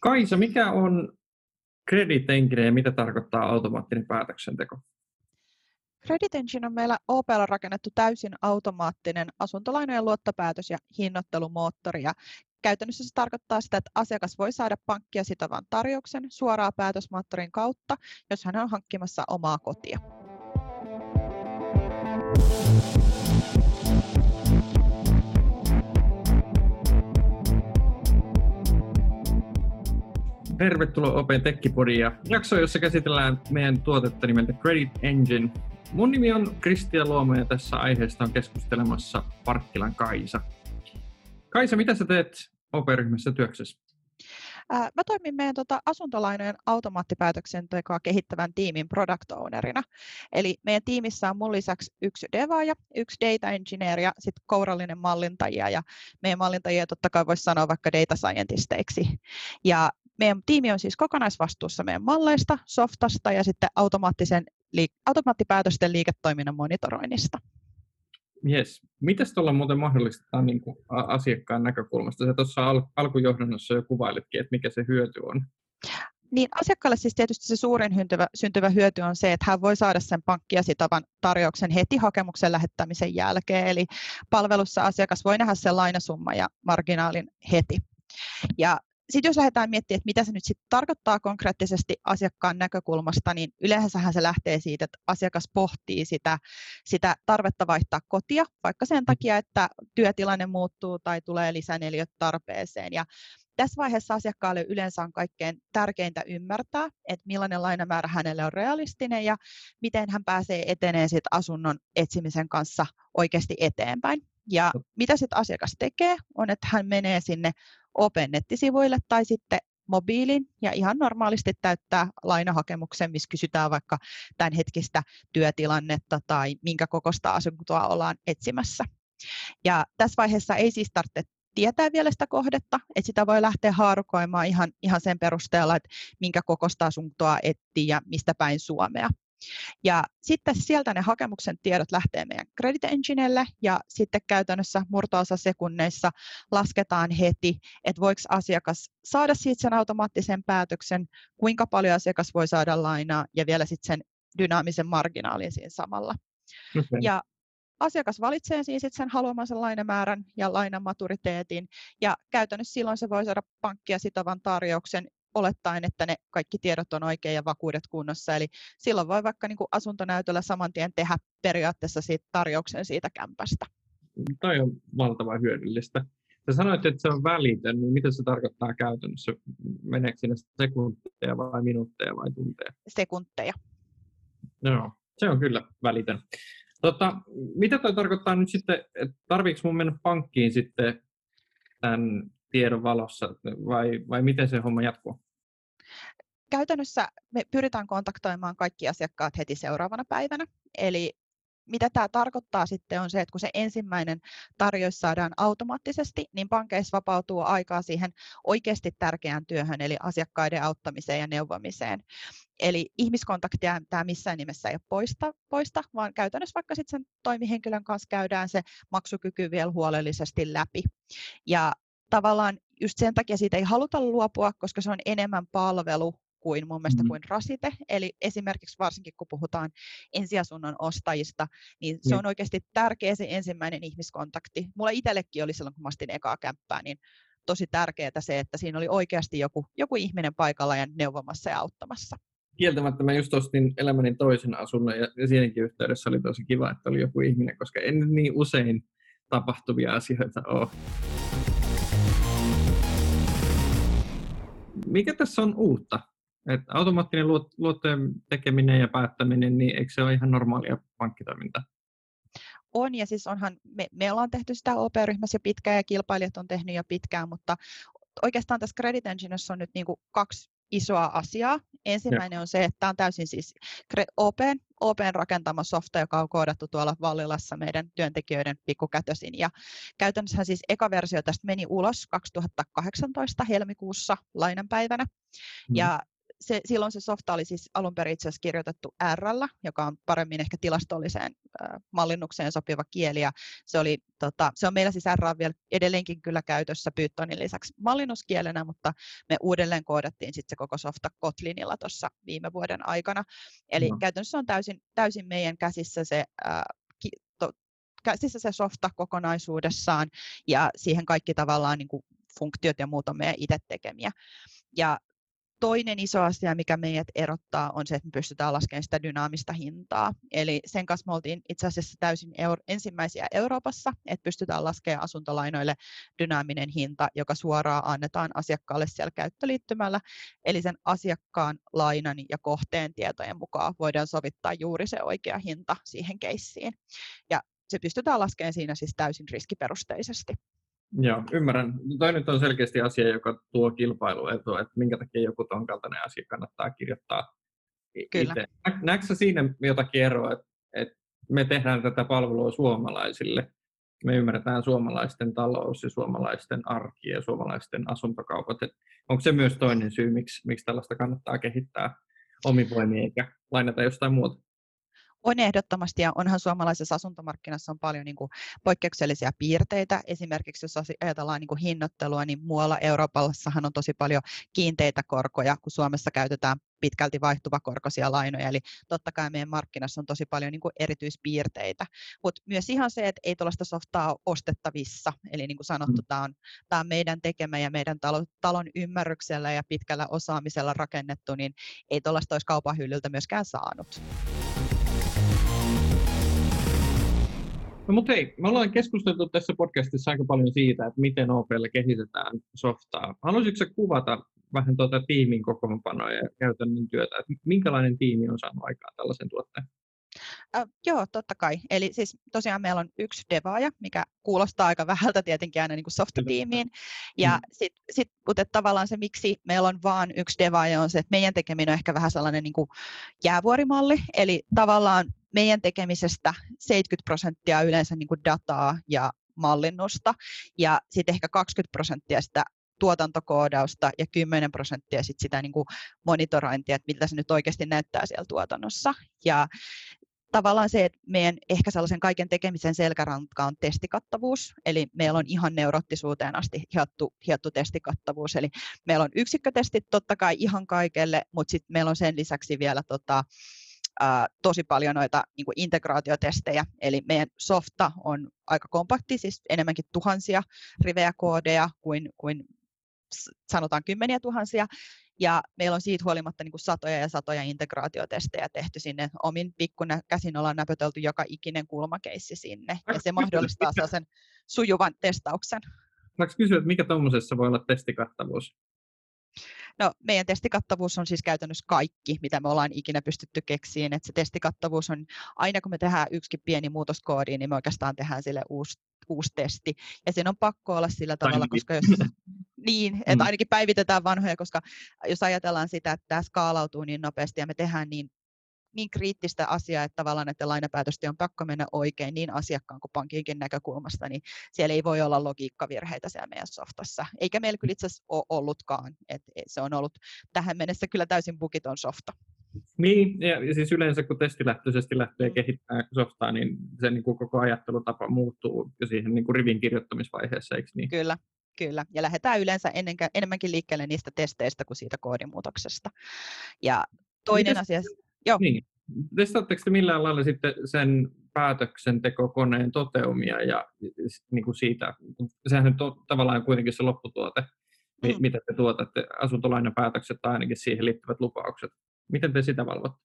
Kaisa, mikä on Credit Engine ja mitä tarkoittaa automaattinen päätöksenteko? Credit Engine on meillä OPL rakennettu täysin automaattinen asuntolainojen luottopäätös- ja hinnoittelumoottori. Ja käytännössä se tarkoittaa sitä, että asiakas voi saada pankkia sitovan tarjouksen suoraan päätösmoottorin kautta, jos hän on hankkimassa omaa kotia. Tervetuloa Open Tekkipodiin ja jakso, jossa käsitellään meidän tuotetta nimeltä Credit Engine. Mun nimi on Kristian Luomo ja tässä aiheesta on keskustelemassa Parkkilan Kaisa. Kaisa, mitä sä teet OP-ryhmässä työksessä? Mä toimin meidän tota asuntolainojen automaattipäätöksentekoa kehittävän tiimin product ownerina. Eli meidän tiimissä on mun lisäksi yksi devaaja, yksi data engineer ja sitten kourallinen mallintajia. Ja meidän mallintajia totta kai voisi sanoa vaikka data scientisteiksi. Ja meidän tiimi on siis kokonaisvastuussa meidän malleista, softasta ja sitten automaattisen, automaattipäätösten liiketoiminnan monitoroinnista. Yes. Miten tuolla muuten mahdollistetaan niin kuin asiakkaan näkökulmasta? Se tuossa al- alkujohdannossa jo kuvailitkin, että mikä se hyöty on. Niin asiakkaalle siis tietysti se suurin syntyvä, syntyvä hyöty on se, että hän voi saada sen pankkia sitovan tarjouksen heti hakemuksen lähettämisen jälkeen. Eli palvelussa asiakas voi nähdä sen lainasumma ja marginaalin heti. Ja sitten jos lähdetään miettimään, että mitä se nyt sitten tarkoittaa konkreettisesti asiakkaan näkökulmasta, niin yleensähän se lähtee siitä, että asiakas pohtii sitä, sitä tarvetta vaihtaa kotia, vaikka sen takia, että työtilanne muuttuu tai tulee lisäneliöt tarpeeseen. Ja tässä vaiheessa asiakkaalle yleensä on kaikkein tärkeintä ymmärtää, että millainen lainamäärä hänelle on realistinen ja miten hän pääsee eteneen sit asunnon etsimisen kanssa oikeasti eteenpäin. Ja mitä sitten asiakas tekee, on, että hän menee sinne Open nettisivuille tai sitten mobiilin ja ihan normaalisti täyttää lainahakemuksen, missä kysytään vaikka tämän hetkistä työtilannetta tai minkä kokoista asuntoa ollaan etsimässä. Ja tässä vaiheessa ei siis tarvitse tietää vielä sitä kohdetta, että sitä voi lähteä haarukoimaan ihan, ihan sen perusteella, että minkä kokoista asuntoa etsii ja mistä päin Suomea. Ja sitten sieltä ne hakemuksen tiedot lähtee meidän Credit Enginelle ja sitten käytännössä murtoosa sekunneissa lasketaan heti, että voiko asiakas saada siitä sen automaattisen päätöksen, kuinka paljon asiakas voi saada lainaa ja vielä sitten sen dynaamisen marginaalin siinä samalla. Okay. Ja asiakas valitsee siis sen haluamansa lainamäärän ja lainamaturiteetin ja käytännössä silloin se voi saada pankkia sitovan tarjouksen olettaen, että ne kaikki tiedot on oikein ja vakuudet kunnossa. Eli silloin voi vaikka niin kuin asuntonäytöllä saman tien tehdä periaatteessa siitä tarjouksen siitä kämpästä. Toi on valtavan hyödyllistä. Sä sanoit, että se on välitön, niin mitä se tarkoittaa käytännössä? Meneekö sinne sekunteja vai minuutteja vai tunteja? Sekunteja. Joo, se on kyllä välitön. Tota, mitä toi tarkoittaa nyt sitten, että tarviiko mun mennä pankkiin sitten tämän tiedon valossa vai, vai miten se homma jatkuu? Käytännössä me pyritään kontaktoimaan kaikki asiakkaat heti seuraavana päivänä. Eli mitä tämä tarkoittaa sitten on se, että kun se ensimmäinen tarjous saadaan automaattisesti, niin pankeissa vapautuu aikaa siihen oikeasti tärkeään työhön, eli asiakkaiden auttamiseen ja neuvomiseen. Eli ihmiskontaktia tämä missään nimessä ei ole poista, poista vaan käytännössä vaikka sitten sen toimihenkilön kanssa käydään se maksukyky vielä huolellisesti läpi. Ja tavallaan just sen takia siitä ei haluta luopua, koska se on enemmän palvelu kuin mun mielestä mm. kuin rasite. Eli esimerkiksi varsinkin kun puhutaan ensiasunnon ostajista, niin se on oikeasti tärkeä se ensimmäinen ihmiskontakti. Mulla itsellekin oli silloin, kun mä astin ekaa kämppää, niin tosi tärkeää se, että siinä oli oikeasti joku, joku ihminen paikalla ja neuvomassa ja auttamassa. Kieltämättä mä just ostin elämäni toisen asunnon ja, ja siinäkin yhteydessä oli tosi kiva, että oli joku ihminen, koska en niin usein tapahtuvia asioita ole. Mikä tässä on uutta? Et automaattinen luottojen tekeminen ja päättäminen, niin eikö se ole ihan normaalia pankkitoimintaa? On, ja siis onhan, me, me ollaan tehty sitä OP-ryhmässä jo pitkään ja kilpailijat on tehnyt jo pitkään, mutta oikeastaan tässä Credit Enginessä on nyt niin kuin kaksi isoa asiaa. Ensimmäinen ja. on se, että tämä on täysin siis Open, Open rakentama softa, joka on koodattu tuolla Vallilassa meidän työntekijöiden pikkukätösin. Ja käytännössä siis eka versio tästä meni ulos 2018 helmikuussa lainanpäivänä. Mm. Ja se, silloin se softa oli siis alun perin itse asiassa kirjoitettu R, joka on paremmin ehkä tilastolliseen äh, mallinnukseen sopiva kieli. Ja se, oli, tota, se on meillä siis R on vielä edelleenkin kyllä käytössä Pythonin lisäksi mallinnuskielenä, mutta me uudelleen koodattiin sitten se koko softa Kotlinilla tuossa viime vuoden aikana. Eli no. käytännössä on täysin, täysin meidän käsissä se äh, käsissä se softa kokonaisuudessaan ja siihen kaikki tavallaan niin kuin funktiot ja muut on meidän itse tekemiä. Ja toinen iso asia, mikä meidät erottaa, on se, että me pystytään laskemaan sitä dynaamista hintaa. Eli sen kanssa me oltiin itse asiassa täysin euro- ensimmäisiä Euroopassa, että pystytään laskemaan asuntolainoille dynaaminen hinta, joka suoraan annetaan asiakkaalle siellä käyttöliittymällä. Eli sen asiakkaan lainan ja kohteen tietojen mukaan voidaan sovittaa juuri se oikea hinta siihen keissiin. Ja se pystytään laskemaan siinä siis täysin riskiperusteisesti. Joo, ymmärrän. Toi nyt on selkeästi asia, joka tuo kilpailuetua, että minkä takia joku ton kaltainen asia kannattaa kirjoittaa Kyllä. itse. Näetkö siinä jotakin eroa, että, että me tehdään tätä palvelua suomalaisille, me ymmärretään suomalaisten talous ja suomalaisten arki ja suomalaisten asuntokaupat. Että onko se myös toinen syy, miksi, miksi tällaista kannattaa kehittää omin voimin eikä lainata jostain muuta? On ehdottomasti ja onhan suomalaisessa asuntomarkkinassa on paljon niin kuin poikkeuksellisia piirteitä. Esimerkiksi jos ajatellaan niin kuin hinnoittelua, niin muualla Euroopassahan on tosi paljon kiinteitä korkoja, kun Suomessa käytetään pitkälti vaihtuvakorkoisia lainoja. Eli totta kai meidän markkinassa on tosi paljon niin kuin erityispiirteitä. Mutta myös ihan se, että ei tuollaista softaa ole ostettavissa. Eli niin kuin sanottu, mm. tämä on, on meidän tekemä ja meidän talo, talon ymmärryksellä ja pitkällä osaamisella rakennettu, niin ei tuollaista olisi kaupan hyllyltä myöskään saanut. No mutta hei, me ollaan keskusteltu tässä podcastissa aika paljon siitä, että miten OPL kehitetään softaa. Haluaisitko kuvata vähän tuota tiimin kokoonpanoa ja käytännön työtä, että minkälainen tiimi on saanut aikaan tällaisen tuotteen? Äh, joo, totta kai. Eli siis tosiaan meillä on yksi devaaja, mikä kuulostaa aika vähältä tietenkin aina niin kuin softatiimiin. Ja mm. sitten sit, kuten tavallaan se, miksi meillä on vain yksi devaaja, on se, että meidän tekeminen on ehkä vähän sellainen niin kuin jäävuorimalli. Eli tavallaan meidän tekemisestä 70 prosenttia yleensä niin kuin dataa ja mallinnusta, ja sitten ehkä 20 prosenttia sitä tuotantokoodausta ja 10 prosenttia sit sitä niin kuin monitorointia, että miltä se nyt oikeasti näyttää siellä tuotannossa. Ja tavallaan se, että meidän ehkä sellaisen kaiken tekemisen selkäranka on testikattavuus, eli meillä on ihan neuroottisuuteen asti hiottu, hiottu testikattavuus, eli meillä on yksikkötestit totta kai ihan kaikelle, mutta sitten meillä on sen lisäksi vielä tota, ää, tosi paljon noita niin kuin integraatiotestejä, eli meidän softa on aika kompakti, siis enemmänkin tuhansia rivejä koodeja kuin, kuin sanotaan kymmeniä tuhansia, ja meillä on siitä huolimatta niin kuin satoja ja satoja integraatiotestejä tehty sinne. Omin pikkuna käsin ollaan näpötelty joka ikinen kulmakeissi sinne, ja se mahdollistaa sen sujuvan testauksen. Saanko kysyä, että mikä tuommoisessa voi olla testikattavuus? No, meidän testikattavuus on siis käytännössä kaikki, mitä me ollaan ikinä pystytty keksiin. Et se testikattavuus on, aina kun me tehdään yksikin pieni muutos koodiin, niin me oikeastaan tehdään sille uusi, uusi testi. Ja sen on pakko olla sillä tavalla, koska jos, niin, että mm. ainakin päivitetään vanhoja, koska jos ajatellaan sitä, että tämä skaalautuu niin nopeasti ja me tehdään niin niin kriittistä asiaa, että tavallaan että lainapäätösten on pakko mennä oikein niin asiakkaan kuin pankinkin näkökulmasta, niin siellä ei voi olla logiikkavirheitä siellä meidän softassa. Eikä meillä kyllä itse asiassa ole ollutkaan. että se on ollut tähän mennessä kyllä täysin bukiton softa. Niin, ja siis yleensä kun testilähtöisesti lähtee mm. kehittämään softaa, niin se niin kuin koko ajattelutapa muuttuu jo siihen niin kuin rivin kirjoittamisvaiheessa, eikö niin? Kyllä, Kyllä, ja lähdetään yleensä ennenkä, enemmänkin liikkeelle niistä testeistä kuin siitä koodimuutoksesta. Ja toinen Mites, asia... Joo. Niin. Testaatteko te millään lailla sitten sen päätöksentekokoneen toteumia ja niin kuin siitä, sehän nyt on tavallaan kuitenkin se lopputuote, mm. mitä te tuotatte, asuntolainapäätökset tai ainakin siihen liittyvät lupaukset. Miten te sitä valvotte?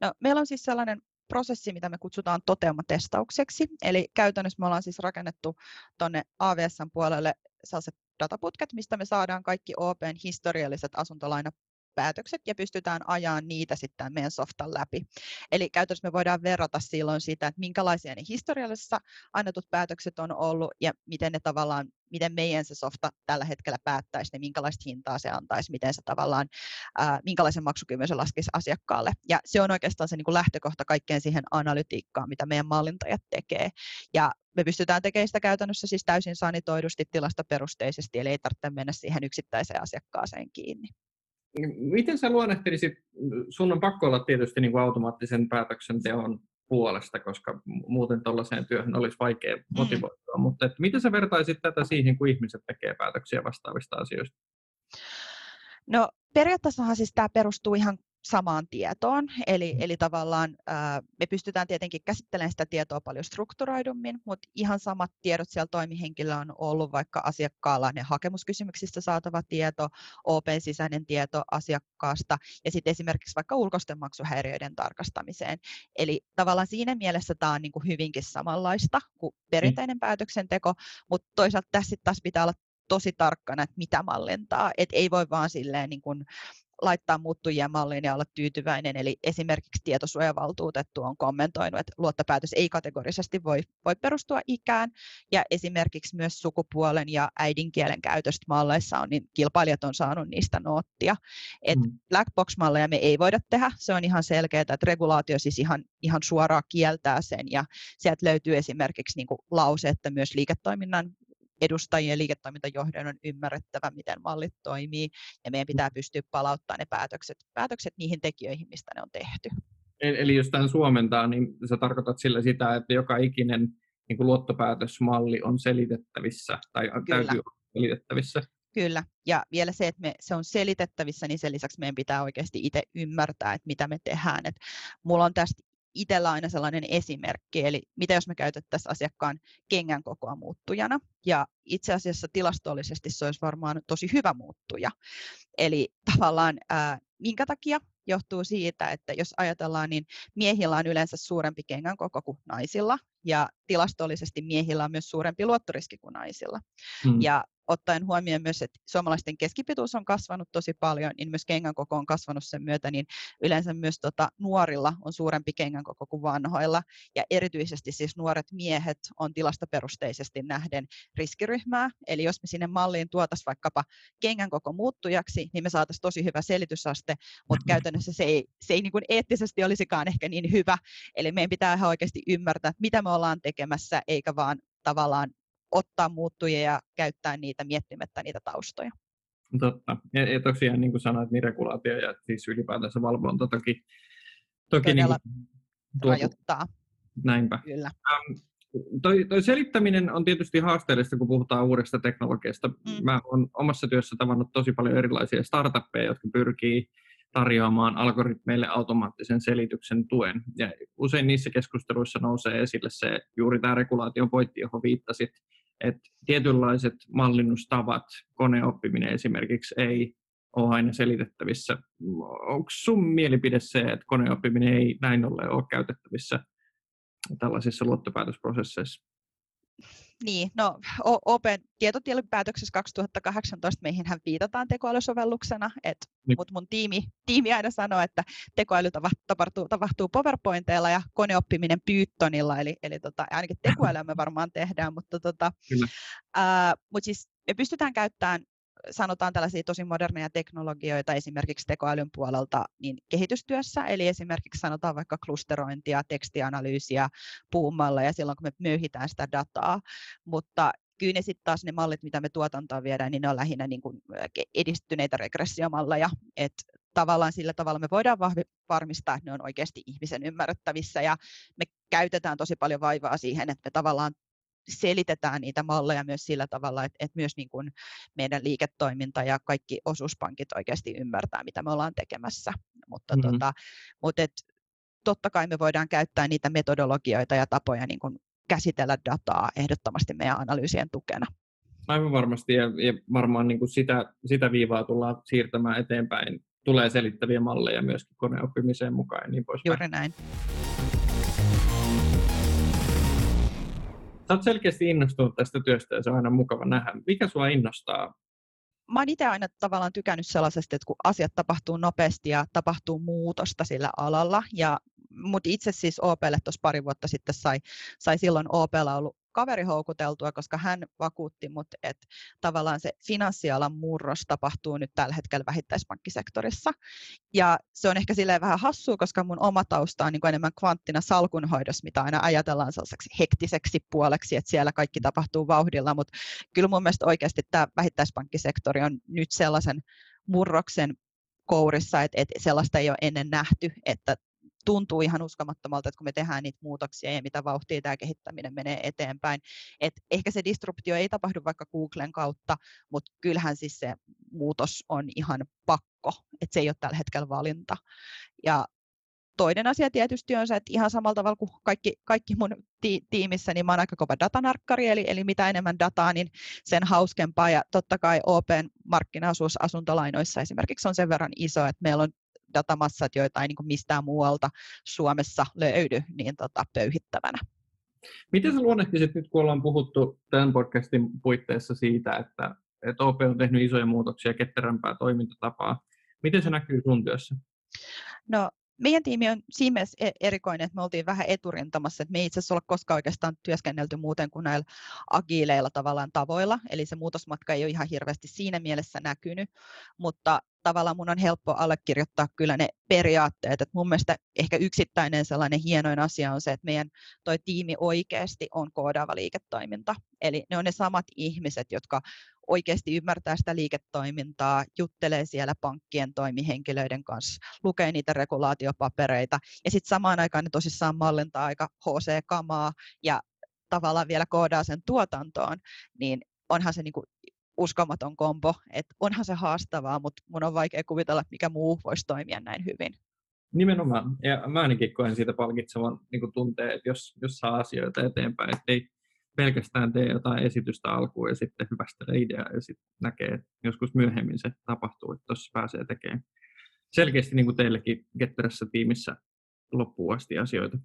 No, meillä on siis sellainen prosessi, mitä me kutsutaan toteumatestaukseksi. Eli käytännössä me ollaan siis rakennettu tuonne AVSn puolelle sellaiset dataputket, mistä me saadaan kaikki OPn historialliset asuntolaina päätökset ja pystytään ajaa niitä sitten meidän softan läpi. Eli käytännössä me voidaan verrata silloin sitä, että minkälaisia ne historiallisessa annetut päätökset on ollut ja miten ne tavallaan miten meidän se softa tällä hetkellä päättäisi, niin minkälaista hintaa se antaisi, miten se tavallaan, ää, minkälaisen maksukyvyn se laskisi asiakkaalle. Ja se on oikeastaan se niin kuin lähtökohta kaikkeen siihen analytiikkaan, mitä meidän mallintajat tekee. Ja me pystytään tekemään sitä käytännössä siis täysin sanitoidusti tilastoperusteisesti, eli ei tarvitse mennä siihen yksittäiseen asiakkaaseen kiinni. Miten sä luonnehtelisit, sun on pakko olla tietysti niin kuin automaattisen päätöksenteon puolesta, koska muuten tuollaiseen työhön olisi vaikea mm. motivoitua, mm. mutta että miten sä vertaisit tätä siihen, kun ihmiset tekee päätöksiä vastaavista asioista? No periaatteessahan siis tämä perustuu ihan samaan tietoon. Eli, mm. eli tavallaan ää, me pystytään tietenkin käsittelemään sitä tietoa paljon strukturoidummin, mutta ihan samat tiedot siellä toimihenkilöllä on ollut vaikka asiakkaalla ne hakemuskysymyksistä saatava tieto, OP-sisäinen tieto asiakkaasta ja sitten esimerkiksi vaikka ulkoisten maksuhäiriöiden tarkastamiseen. Eli tavallaan siinä mielessä tämä on niin kuin hyvinkin samanlaista kuin perinteinen mm. päätöksenteko, mutta toisaalta tässä taas pitää olla tosi tarkkana, että mitä mallintaa. Et ei voi vaan silleen niin kuin laittaa muuttujien malliin ja olla tyytyväinen. Eli esimerkiksi tietosuojavaltuutettu on kommentoinut, että luottopäätös ei kategorisesti voi, voi perustua ikään. Ja esimerkiksi myös sukupuolen ja äidinkielen käytöstä malleissa on, niin kilpailijat on saanut niistä noottia. Et mm. black box-malleja me ei voida tehdä. Se on ihan selkeää, että regulaatio siis ihan, ihan suoraan kieltää sen. Ja sieltä löytyy esimerkiksi niin kuin lause, että myös liiketoiminnan edustajien ja liiketoimintajohdon on ymmärrettävä, miten mallit toimii, ja meidän pitää pystyä palauttamaan ne päätökset, päätökset niihin tekijöihin, mistä ne on tehty. Eli jos tämän suomentaa, niin sä tarkoitat sillä sitä, että joka ikinen niin kuin luottopäätösmalli on selitettävissä tai Kyllä. täytyy olla selitettävissä. Kyllä, ja vielä se, että me, se on selitettävissä, niin sen lisäksi meidän pitää oikeasti itse ymmärtää, että mitä me tehdään. Et mulla on tästä itsellä aina sellainen esimerkki, eli mitä jos me käytettäisiin asiakkaan kengän kokoa muuttujana, ja itse asiassa tilastollisesti se olisi varmaan tosi hyvä muuttuja. Eli tavallaan ää, minkä takia johtuu siitä, että jos ajatellaan, niin miehillä on yleensä suurempi kengän koko kuin naisilla, ja tilastollisesti miehillä on myös suurempi luottoriski kuin naisilla. Hmm. Ja ottaen huomioon myös, että suomalaisten keskipituus on kasvanut tosi paljon, niin myös kengän koko on kasvanut sen myötä, niin yleensä myös tota, nuorilla on suurempi kengän koko kuin vanhoilla. Ja erityisesti siis nuoret miehet on tilastoperusteisesti nähden riskiryhmää. Eli jos me sinne malliin tuotaisiin vaikkapa kengän koko muuttujaksi, niin me saataisiin tosi hyvä selitysaste, mutta mm-hmm. käytännössä se ei, se ei niin kuin eettisesti olisikaan ehkä niin hyvä. Eli meidän pitää ihan oikeasti ymmärtää, mitä me ollaan tekemässä, eikä vaan tavallaan ottaa muuttujia ja käyttää niitä miettimättä niitä taustoja. Totta. Ja, ja tosiaan niin kuin sanoit, niin regulaatio ja siis ylipäätänsä valvonta toki, toki niin kuin, rajoittaa. Näinpä. Kyllä. Ähm, toi, toi selittäminen on tietysti haasteellista, kun puhutaan uudesta teknologiasta. Mm. Mä olen omassa työssä tavannut tosi paljon erilaisia startuppeja, jotka pyrkii tarjoamaan algoritmeille automaattisen selityksen tuen. Ja usein niissä keskusteluissa nousee esille se juuri tämä regulaation pointti, johon viittasit, että tietynlaiset mallinnustavat, koneoppiminen esimerkiksi, ei ole aina selitettävissä. Onko sun mielipide se, että koneoppiminen ei näin ollen ole käytettävissä tällaisissa luottopäätösprosesseissa? Niin, no Open tietotielipäätöksessä 2018 meihin viitataan tekoälysovelluksena, niin. mutta mun tiimi, tiimi aina sanoo, että tekoäly tapahtuu, tapahtuu PowerPointeilla ja koneoppiminen Pythonilla, eli, eli tota, ainakin tekoälyä me varmaan tehdään, mutta tota, ää, mut siis me pystytään käyttämään sanotaan tällaisia tosi moderneja teknologioita esimerkiksi tekoälyn puolelta niin kehitystyössä, eli esimerkiksi sanotaan vaikka klusterointia, tekstianalyysiä puumalla ja silloin kun me möyhitään sitä dataa, mutta kyllä ne sitten taas ne mallit, mitä me tuotantoon viedään, niin ne on lähinnä niin kuin edistyneitä regressiomalleja, että tavallaan sillä tavalla me voidaan varmistaa, että ne on oikeasti ihmisen ymmärrettävissä ja me käytetään tosi paljon vaivaa siihen, että me tavallaan selitetään niitä malleja myös sillä tavalla, että, että myös niin kuin meidän liiketoiminta ja kaikki osuuspankit oikeasti ymmärtää, mitä me ollaan tekemässä. Mutta, mm-hmm. tota, mutta et, totta kai me voidaan käyttää niitä metodologioita ja tapoja niin kuin käsitellä dataa ehdottomasti meidän analyysien tukena. Aivan varmasti, ja, ja varmaan niin kuin sitä, sitä viivaa tullaan siirtämään eteenpäin. Tulee selittäviä malleja myöskin koneoppimiseen mukaan ja niin poispäin. Juuri näin. Sä oot selkeästi innostunut tästä työstä ja se on aina mukava nähdä. Mikä sua innostaa? Mä oon itse aina tavallaan tykännyt sellaisesta, että kun asiat tapahtuu nopeasti ja tapahtuu muutosta sillä alalla. Ja, mutta itse siis OPlle tuossa pari vuotta sitten sai, sai silloin OPlla ollut kaveri houkuteltua, koska hän vakuutti mut, että tavallaan se finanssialan murros tapahtuu nyt tällä hetkellä vähittäispankkisektorissa. Ja se on ehkä silleen vähän hassua, koska mun oma tausta on niin enemmän kvanttina salkunhoidossa, mitä aina ajatellaan sellaiseksi hektiseksi puoleksi, että siellä kaikki tapahtuu vauhdilla, mutta kyllä mun mielestä oikeasti tämä vähittäispankkisektori on nyt sellaisen murroksen kourissa, että, että sellaista ei ole ennen nähty, että tuntuu ihan uskomattomalta, että kun me tehdään niitä muutoksia ja mitä vauhtia tämä kehittäminen menee eteenpäin. Et ehkä se disruptio ei tapahdu vaikka Googlen kautta, mutta kyllähän siis se muutos on ihan pakko, että se ei ole tällä hetkellä valinta. Ja toinen asia tietysti on se, että ihan samalla tavalla kuin kaikki, kaikki mun ti- tiimissä, niin mä oon aika kova datanarkkari, eli, eli mitä enemmän dataa, niin sen hauskempaa. Ja totta kai Open markkinaosuus asuntolainoissa esimerkiksi on sen verran iso, että meillä on datamassat, joita ei niin kuin mistään muualta Suomessa löydy, niin tota, pöyhittävänä. Miten sä luonnehtisit nyt, kun ollaan puhuttu tämän podcastin puitteissa siitä, että, että OP on tehnyt isoja muutoksia, ketterämpää toimintatapaa, miten se näkyy sun työssä? No meidän tiimi on siinä mielessä e-, erikoinen, että me oltiin vähän eturintamassa, että me ei itse asiassa olla koskaan oikeastaan työskennelty muuten kuin näillä agiileilla tavallaan tavoilla, eli se muutosmatka ei ole ihan hirveästi siinä mielessä näkynyt, mutta tavallaan mun on helppo allekirjoittaa kyllä ne periaatteet, että mun mielestä ehkä yksittäinen sellainen hienoin asia on se, että meidän toi tiimi oikeasti on koodaava liiketoiminta, eli ne on ne samat ihmiset, jotka oikeasti ymmärtää sitä liiketoimintaa, juttelee siellä pankkien toimihenkilöiden kanssa, lukee niitä regulaatiopapereita ja sitten samaan aikaan ne tosissaan mallintaa aika HC-kamaa ja tavallaan vielä koodaa sen tuotantoon, niin onhan se niinku uskomaton kombo, että onhan se haastavaa, mutta mun on vaikea kuvitella, että mikä muu voisi toimia näin hyvin. Nimenomaan, ja mä ainakin koen siitä palkitsevan niin tunteen, että jos, jos saa asioita eteenpäin, että ei, pelkästään tee jotain esitystä alkuun ja sitten hyvästelee ideaa ja sitten näkee, että joskus myöhemmin se tapahtuu, että tuossa pääsee tekemään selkeästi niin kuin teillekin Getterässä tiimissä loppuun asti asioita.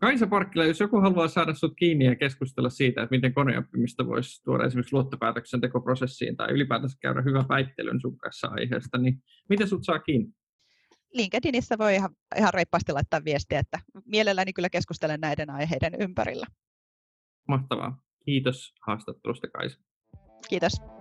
Kaisa Parkkila, jos joku haluaa saada sinut kiinni ja keskustella siitä, että miten koneoppimista voisi tuoda esimerkiksi luottopäätöksen tekoprosessiin tai ylipäätänsä käydä hyvän väittelyn sun kanssa aiheesta, niin miten sut saa kiinni? LinkedInissä voi ihan, ihan reippaasti laittaa viestiä, että mielelläni kyllä keskustelen näiden aiheiden ympärillä. Mahtavaa. Kiitos haastattelusta Kaisa. Kiitos.